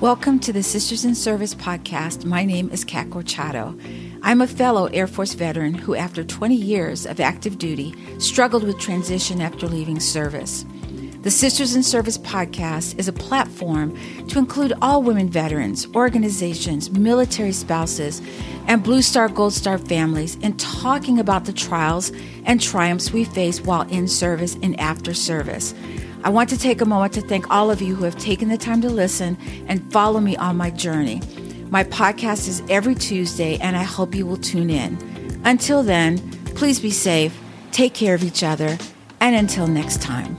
Welcome to the Sisters in Service podcast. My name is Kat Gorchato. I'm a fellow Air Force veteran who, after 20 years of active duty, struggled with transition after leaving service. The Sisters in Service podcast is a platform to include all women veterans, organizations, military spouses, and Blue Star Gold Star families in talking about the trials and triumphs we face while in service and after service. I want to take a moment to thank all of you who have taken the time to listen and follow me on my journey. My podcast is every Tuesday, and I hope you will tune in. Until then, please be safe, take care of each other, and until next time.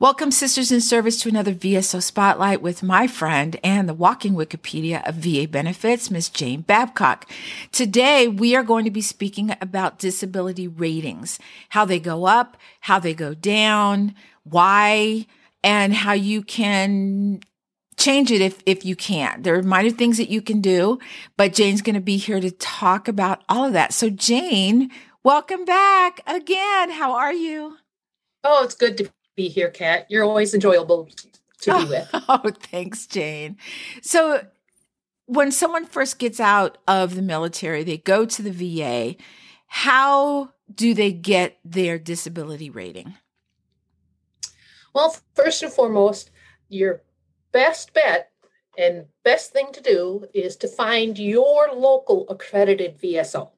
Welcome, Sisters in Service, to another VSO Spotlight with my friend and the walking Wikipedia of VA benefits, Miss Jane Babcock. Today, we are going to be speaking about disability ratings, how they go up, how they go down, why, and how you can change it if if you can't? There are minor things that you can do, but Jane's going to be here to talk about all of that. So Jane, welcome back again. How are you? Oh, it's good to be here, Kat. You're always enjoyable to be with. Oh, thanks, Jane. So when someone first gets out of the military, they go to the VA. How do they get their disability rating? Well, first and foremost, your best bet and best thing to do is to find your local accredited VSO.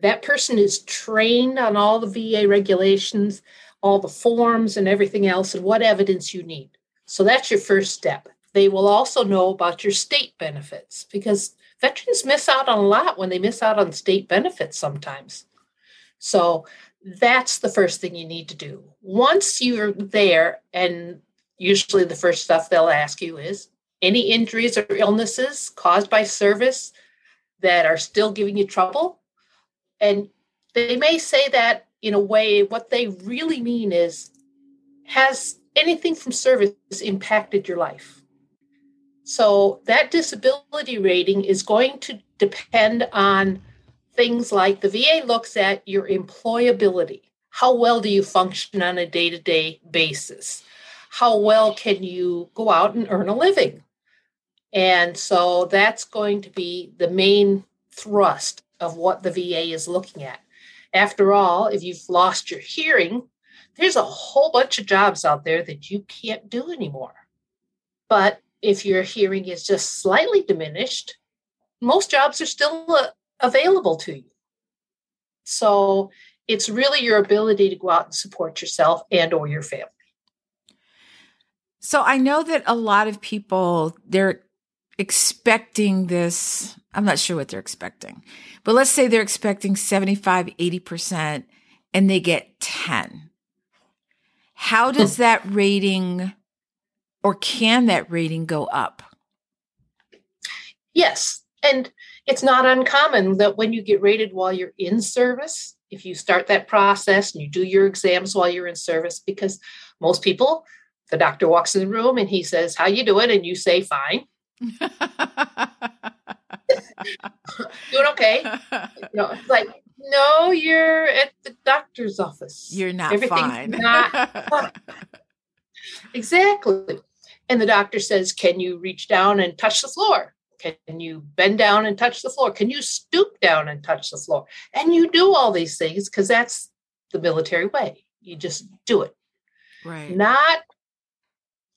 That person is trained on all the VA regulations, all the forms, and everything else, and what evidence you need. So that's your first step. They will also know about your state benefits because veterans miss out on a lot when they miss out on state benefits sometimes. So that's the first thing you need to do. Once you're there, and usually the first stuff they'll ask you is any injuries or illnesses caused by service that are still giving you trouble. And they may say that in a way, what they really mean is has anything from service impacted your life? So that disability rating is going to depend on things like the VA looks at your employability. How well do you function on a day to day basis? How well can you go out and earn a living? And so that's going to be the main thrust of what the VA is looking at. After all, if you've lost your hearing, there's a whole bunch of jobs out there that you can't do anymore. But if your hearing is just slightly diminished, most jobs are still uh, available to you. So it's really your ability to go out and support yourself and or your family. So I know that a lot of people they're expecting this I'm not sure what they're expecting. But let's say they're expecting 75 80% and they get 10. How does hmm. that rating or can that rating go up? Yes. And it's not uncommon that when you get rated while you're in service, if you start that process and you do your exams while you're in service, because most people, the doctor walks in the room and he says, "How you doing?" and you say, "Fine." doing okay. You know, like, no, you're at the doctor's office. You're not Everything's fine. Not fine. exactly. And the doctor says, Can you reach down and touch the floor? Can you bend down and touch the floor? Can you stoop down and touch the floor? And you do all these things because that's the military way. You just do it. Right. Not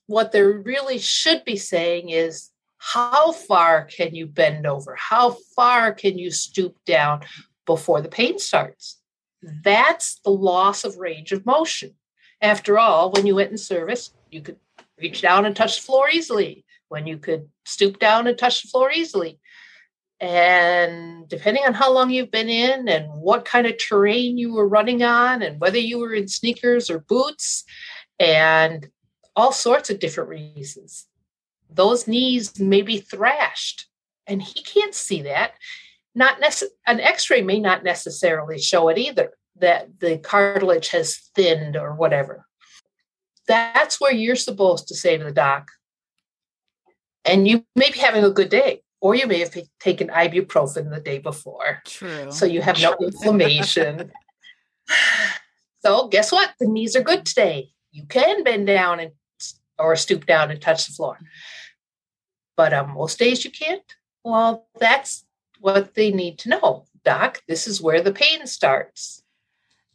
what they really should be saying is how far can you bend over? How far can you stoop down before the pain starts? That's the loss of range of motion. After all, when you went in service, you could reach down and touch the floor easily when you could stoop down and touch the floor easily. And depending on how long you've been in and what kind of terrain you were running on, and whether you were in sneakers or boots, and all sorts of different reasons, those knees may be thrashed. And he can't see that. Not nece- an x-ray may not necessarily show it either that the cartilage has thinned or whatever. That's where you're supposed to say to the doc, and you may be having a good day or you may have taken ibuprofen the day before true so you have no inflammation so guess what the knees are good today you can bend down and or stoop down and touch the floor but on most days you can't. Well, that's what they need to know. Doc, this is where the pain starts.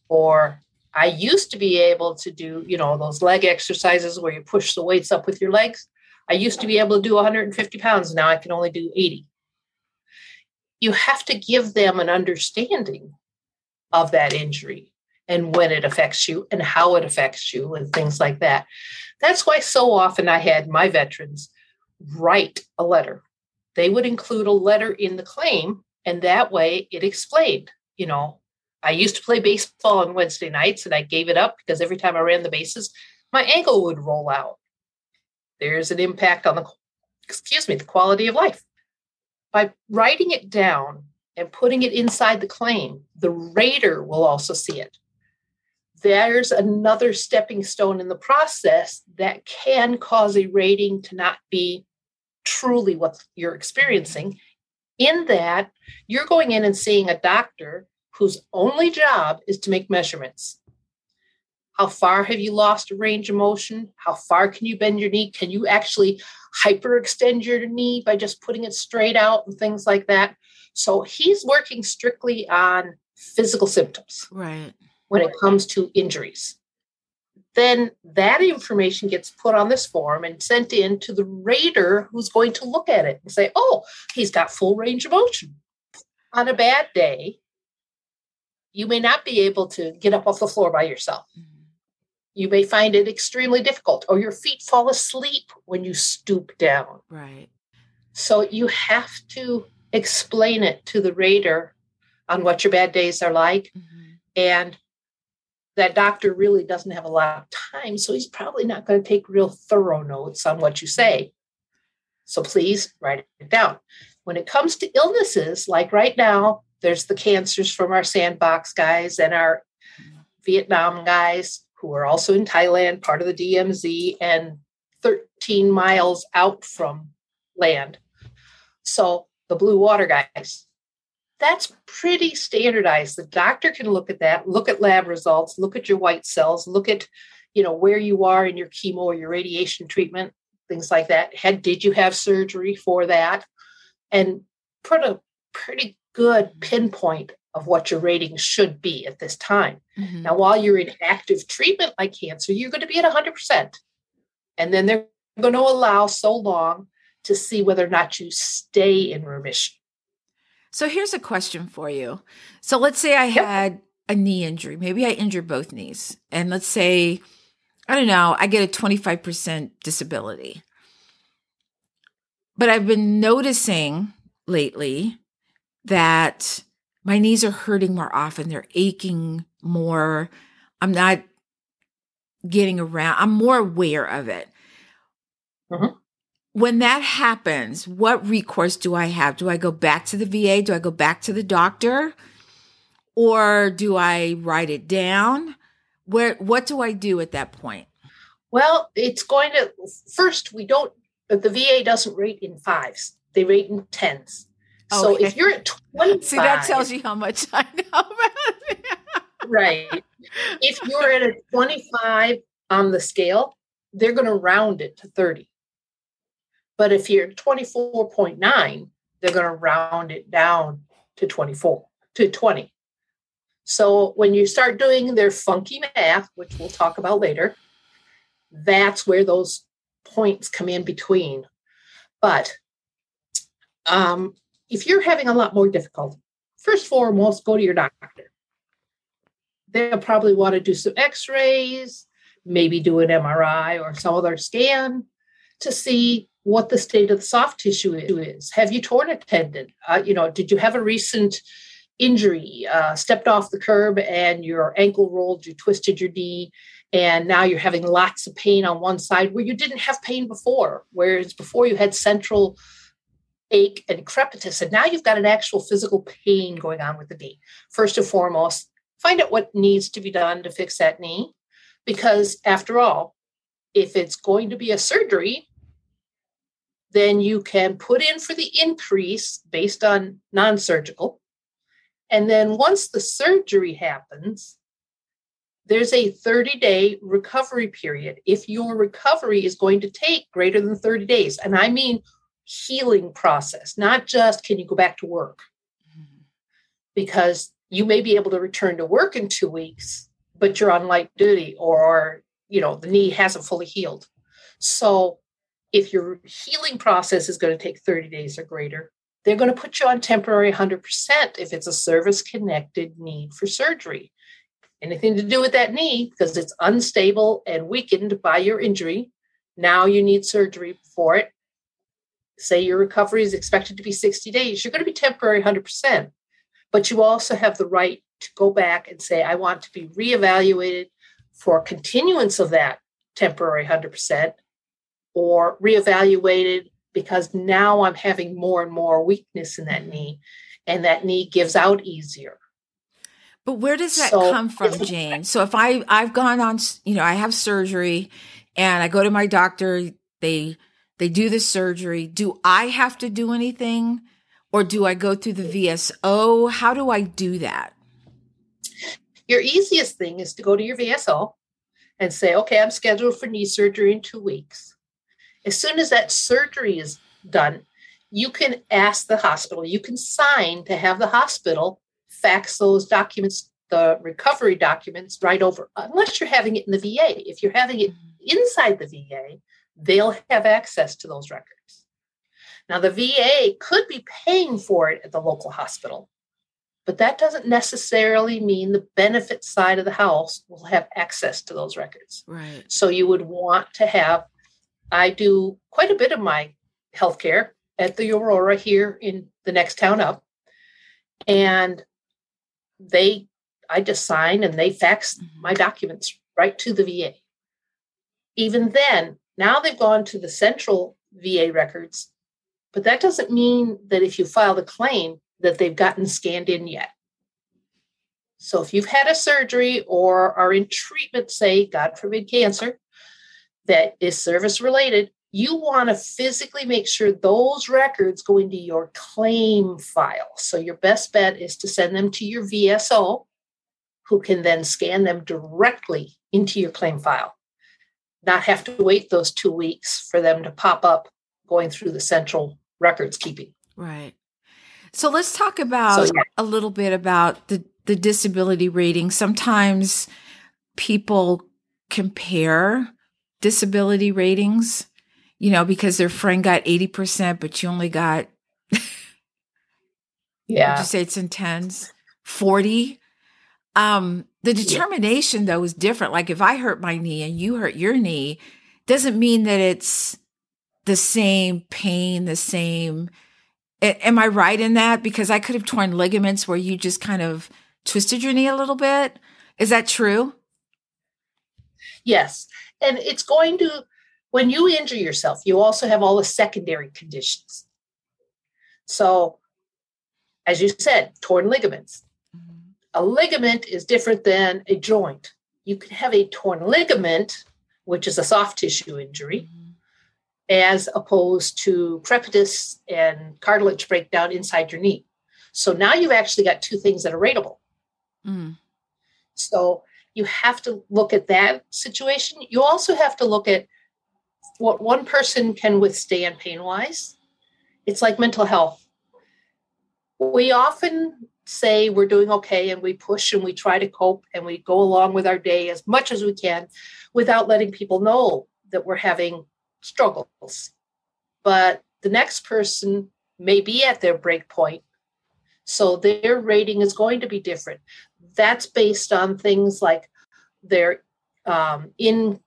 Or I used to be able to do, you know, those leg exercises where you push the weights up with your legs. I used to be able to do 150 pounds. Now I can only do 80. You have to give them an understanding of that injury and when it affects you and how it affects you and things like that. That's why so often I had my veterans write a letter. They would include a letter in the claim, and that way it explained, you know, I used to play baseball on Wednesday nights and I gave it up because every time I ran the bases, my ankle would roll out. There's an impact on the, excuse me, the quality of life. By writing it down and putting it inside the claim, the rater will also see it. There's another stepping stone in the process that can cause a rating to not be truly what you're experiencing, in that you're going in and seeing a doctor whose only job is to make measurements. How far have you lost a range of motion? How far can you bend your knee? Can you actually hyperextend your knee by just putting it straight out and things like that? So he's working strictly on physical symptoms. Right. When it comes to injuries. Then that information gets put on this form and sent in to the rater who's going to look at it and say, oh, he's got full range of motion. On a bad day, you may not be able to get up off the floor by yourself. Mm-hmm. You may find it extremely difficult, or your feet fall asleep when you stoop down. Right. So you have to explain it to the rater on what your bad days are like. Mm-hmm. And that doctor really doesn't have a lot of time. So he's probably not going to take real thorough notes on what you say. So please write it down. When it comes to illnesses, like right now, there's the cancers from our sandbox guys and our Vietnam guys who are also in Thailand, part of the DMZ, and 13 miles out from land. So the blue water guys. That's pretty standardized. The doctor can look at that, look at lab results, look at your white cells, look at you know where you are in your chemo or your radiation treatment, things like that. Had did you have surgery for that? And put a pretty good pinpoint of what your rating should be at this time. Mm-hmm. Now, while you're in active treatment like cancer, you're going to be at 100%. And then they're going to allow so long to see whether or not you stay in remission. So here's a question for you. So let's say I yep. had a knee injury. Maybe I injured both knees. And let's say, I don't know, I get a 25% disability. But I've been noticing lately that my knees are hurting more often. They're aching more. I'm not getting around. I'm more aware of it. Mm-hmm. When that happens, what recourse do I have? Do I go back to the VA? Do I go back to the doctor? Or do I write it down? Where what do I do at that point? Well, it's going to first we don't the VA doesn't rate in fives. They rate in tens. So okay. if you're at 25, see that tells you how much I know. right. If you're at a 25 on the scale, they're going to round it to 30. But if you're 24.9, they're going to round it down to 24 to 20. So when you start doing their funky math, which we'll talk about later, that's where those points come in between. But um, if you're having a lot more difficulty, first foremost, go to your doctor. They'll probably want to do some x rays, maybe do an MRI or some other scan to see what the state of the soft tissue is. Have you torn a tendon? Uh, you know, did you have a recent injury, uh, stepped off the curb and your ankle rolled, you twisted your knee, and now you're having lots of pain on one side where you didn't have pain before, whereas before you had central ache and crepitus. And now you've got an actual physical pain going on with the knee. First and foremost, find out what needs to be done to fix that knee. Because after all, if it's going to be a surgery, then you can put in for the increase based on non surgical. And then once the surgery happens, there's a 30 day recovery period if your recovery is going to take greater than 30 days. And I mean healing process, not just can you go back to work? Mm-hmm. Because you may be able to return to work in two weeks, but you're on light duty or, you know, the knee hasn't fully healed. So if your healing process is going to take 30 days or greater, they're going to put you on temporary 100% if it's a service connected need for surgery. Anything to do with that knee, because it's unstable and weakened by your injury, now you need surgery for it. Say your recovery is expected to be 60 days, you're going to be temporary 100%. But you also have the right to go back and say, I want to be reevaluated for continuance of that temporary 100% or reevaluated because now I'm having more and more weakness in that knee, and that knee gives out easier. But where does that so, come from, Jane? So if I I've gone on, you know, I have surgery, and I go to my doctor, they they do the surgery. Do I have to do anything, or do I go through the VSO? How do I do that? Your easiest thing is to go to your VSO and say, okay, I'm scheduled for knee surgery in two weeks as soon as that surgery is done, you can ask the hospital, you can sign to have the hospital fax those documents, the recovery documents, right over, unless you're having it in the VA. If you're having it mm-hmm. inside the VA, they'll have access to those records. Now, the VA could be paying for it at the local hospital, but that doesn't necessarily mean the benefit side of the house will have access to those records. Right. So you would want to have I do quite a bit of my healthcare at the Aurora here in the next town up. And they, I just sign and they fax mm-hmm. my documents right to the VA. Even then, now they've gone to the central VA records, but that doesn't mean that if you file the claim that they've gotten scanned in yet. So if you've had a surgery or are in treatment, say, God forbid, cancer, that is service related, you want to physically make sure those records go into your claim file. So your best bet is to send them to your VSO, who can then scan them directly into your claim file. Not have to wait those two weeks for them to pop up going through the central records keeping. Right. So let's talk about so, yeah. a little bit about the, the disability rating. Sometimes people compare disability ratings, you know, because their friend got 80%, but you only got, yeah. You say it's in tens? 40? Um, the determination yeah. though is different. Like if I hurt my knee and you hurt your knee, doesn't mean that it's the same pain, the same. am I right in that? Because I could have torn ligaments where you just kind of twisted your knee a little bit. Is that true? Yes and it's going to when you injure yourself you also have all the secondary conditions so as you said torn ligaments. A ligament is different than a joint you can have a torn ligament which is a soft tissue injury mm-hmm. as opposed to crepitus and cartilage breakdown inside your knee so now you've actually got two things that are rateable mm. so you have to look at that situation. You also have to look at what one person can withstand pain wise. It's like mental health. We often say we're doing okay and we push and we try to cope and we go along with our day as much as we can without letting people know that we're having struggles. But the next person may be at their break point. So their rating is going to be different that's based on things like they're um, in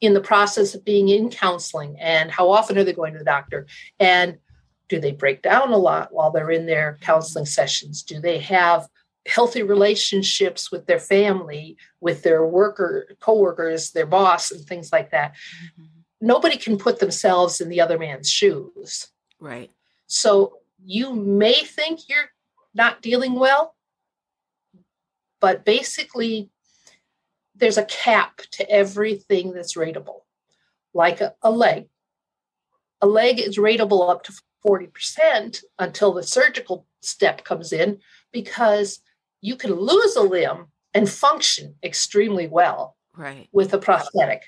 in the process of being in counseling and how often are they going to the doctor and do they break down a lot while they're in their counseling sessions? Do they have healthy relationships with their family with their worker co-workers their boss and things like that? Mm-hmm. nobody can put themselves in the other man's shoes. Right. So you may think you're not dealing well but basically there's a cap to everything that's rateable. Like a, a leg. A leg is rateable up to 40% until the surgical step comes in because you can lose a limb and function extremely well right with a prosthetic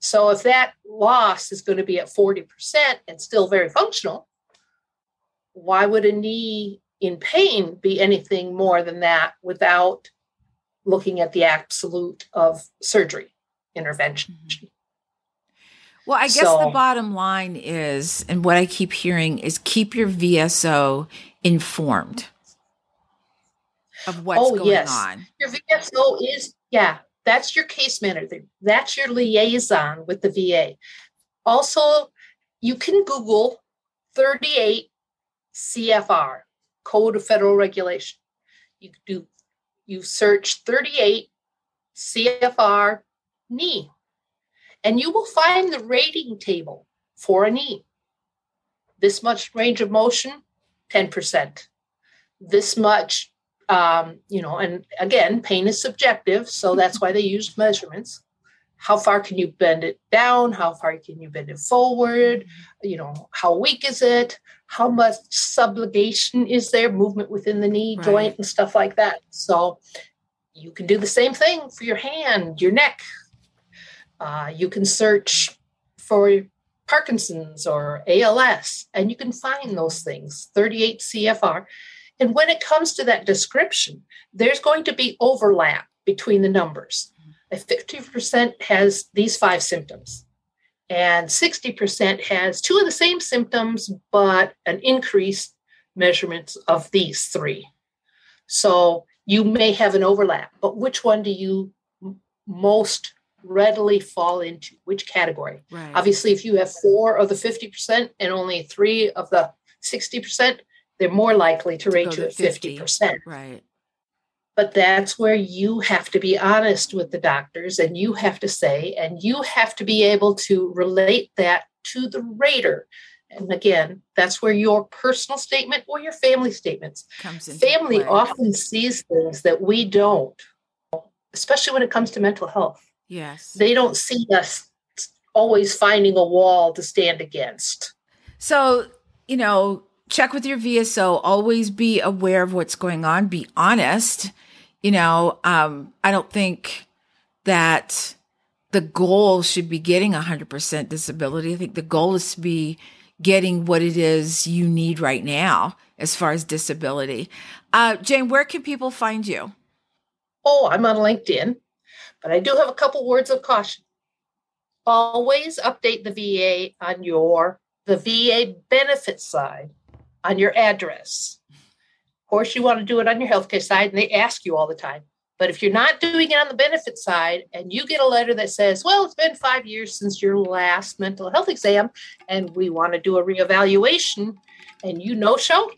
So if that loss is going to be at 40% and still very functional, why would a knee in pain be anything more than that without looking at the absolute of surgery intervention? Mm-hmm. Well, I guess so, the bottom line is, and what I keep hearing is keep your VSO informed of what's oh, going yes. on. Your VSO is, yeah, that's your case manager. That's your liaison with the VA. Also, you can Google 38 CFR, Code of Federal Regulation. You do you search 38 CFR knee, and you will find the rating table for a knee. This much range of motion, 10%. This much um, you know, and again, pain is subjective, so that's why they use measurements. How far can you bend it down? How far can you bend it forward? You know, how weak is it? How much subluxation is there, movement within the knee right. joint and stuff like that. So you can do the same thing for your hand, your neck. Uh, you can search for Parkinson's or ALS, and you can find those things. 38 CFR. And when it comes to that description, there's going to be overlap between the numbers. If 50% has these five symptoms, and 60% has two of the same symptoms, but an increased measurement of these three. So you may have an overlap, but which one do you most readily fall into? Which category? Right. Obviously, if you have four of the 50% and only three of the 60%, they're more likely to rate you at 50. 50%. Right. But that's where you have to be honest with the doctors and you have to say, and you have to be able to relate that to the rater. And again, that's where your personal statement or your family statements comes in. Family often sees things that we don't, especially when it comes to mental health. Yes. They don't see us always finding a wall to stand against. So, you know, check with your VSO. Always be aware of what's going on. Be honest. You know, um, I don't think that the goal should be getting 100% disability. I think the goal is to be getting what it is you need right now as far as disability. Uh, Jane, where can people find you? Oh, I'm on LinkedIn, but I do have a couple words of caution. Always update the VA on your the VA benefit side on your address. Of course, you want to do it on your healthcare side, and they ask you all the time. But if you're not doing it on the benefit side and you get a letter that says, well, it's been five years since your last mental health exam and we want to do a reevaluation and you no show,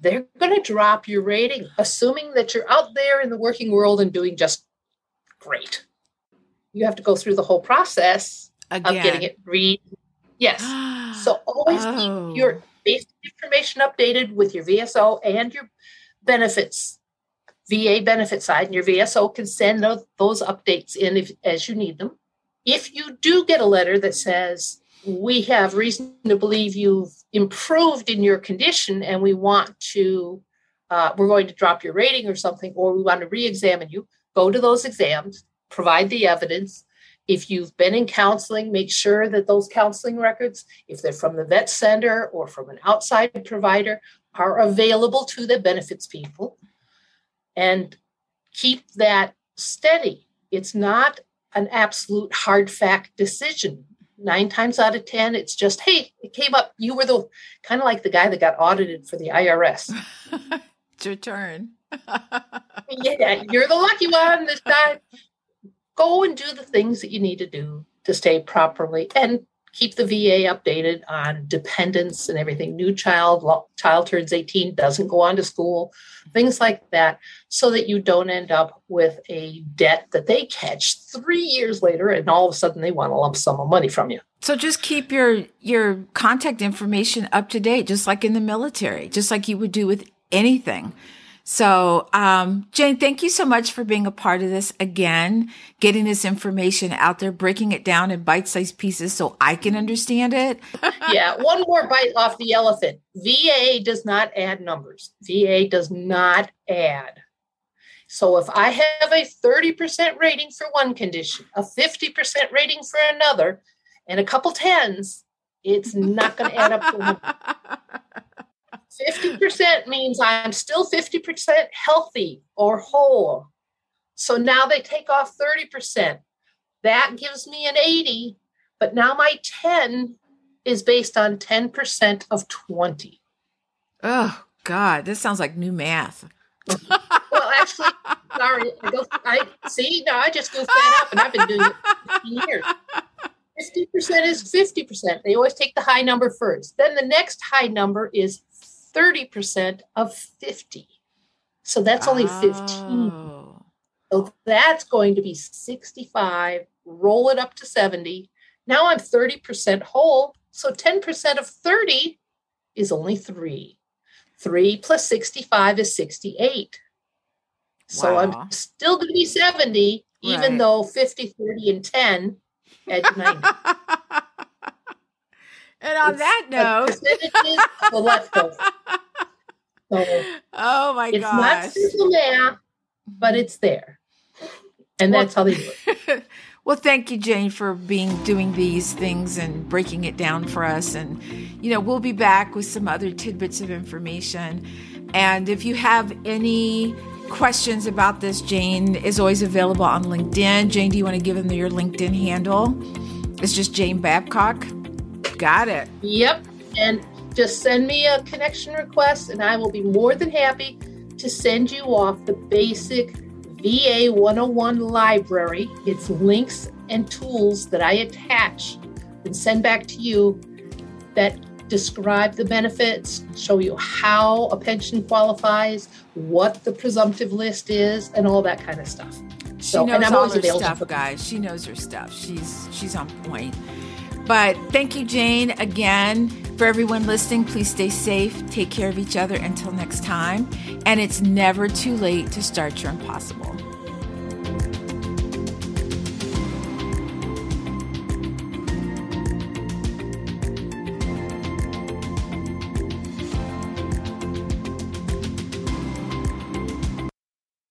they're going to drop your rating, assuming that you're out there in the working world and doing just great. You have to go through the whole process Again. of getting it read. Yes. so always oh. keep your basic information updated with your VSO and your benefits, VA benefit side, and your VSO can send those, updates in if, as you need them. If you do get a letter that says, we have reason to believe you've improved in your condition and we want to, uh, we're going to drop your rating or something, or we want to re examine you, go to those exams, provide the evidence, if you've been in counseling, make sure that those counseling records, if they're from the vet center or from an outside provider, are available to the benefits people. And keep that steady. It's not an absolute hard fact decision. Nine times out of 10, it's just, hey, it came up. You were the kind of like the guy that got audited for the IRS. your turn. yeah, you're the lucky one this time go and do the things that you need to do to stay properly and keep the VA updated on dependents and everything. New child, child turns 18, doesn't go on to school, things like that, so that you don't end up with a debt that they catch three years later and all of a sudden they want a lump sum of money from you. So just keep your your contact information up to date, just like in the military, just like you would do with anything. So, um, Jane, thank you so much for being a part of this again, getting this information out there, breaking it down in bite sized pieces so I can understand it. yeah. One more bite off the elephant VA does not add numbers, VA does not add. So if I have a 30% rating for one condition, a 50% rating for another, and a couple tens, it's not going to add up to 50% means I'm still 50% healthy or whole. So now they take off 30%. That gives me an 80, but now my 10 is based on 10% of 20. Oh, God, this sounds like new math. well, actually, sorry. I, go, I see. No, I just goofed that up, and I've been doing it for years. 50% is 50%. They always take the high number first. Then the next high number is 30% of 50. So that's only 15. Oh. So that's going to be 65. Roll it up to 70. Now I'm 30% whole. So 10% of 30 is only three. Three plus 65 is 68. So wow. I'm still going to be 70, even right. though 50, 30, and 10 at 90. and on it's that note, percentages the leftover. So oh my it's gosh. It's not simple math, but mm-hmm. it's there. And well, that's how they do it. well, thank you, Jane, for being doing these things and breaking it down for us. And, you know, we'll be back with some other tidbits of information. And if you have any questions about this, Jane is always available on LinkedIn. Jane, do you want to give them your LinkedIn handle? It's just Jane Babcock. Got it. Yep. And just send me a connection request, and I will be more than happy to send you off the basic VA 101 library. It's links and tools that I attach and send back to you that describe the benefits, show you how a pension qualifies, what the presumptive list is, and all that kind of stuff. She so, knows all her stuff, guys. She knows her stuff. She's she's on point. But thank you, Jane, again. For everyone listening, please stay safe, take care of each other until next time. And it's never too late to start your impossible.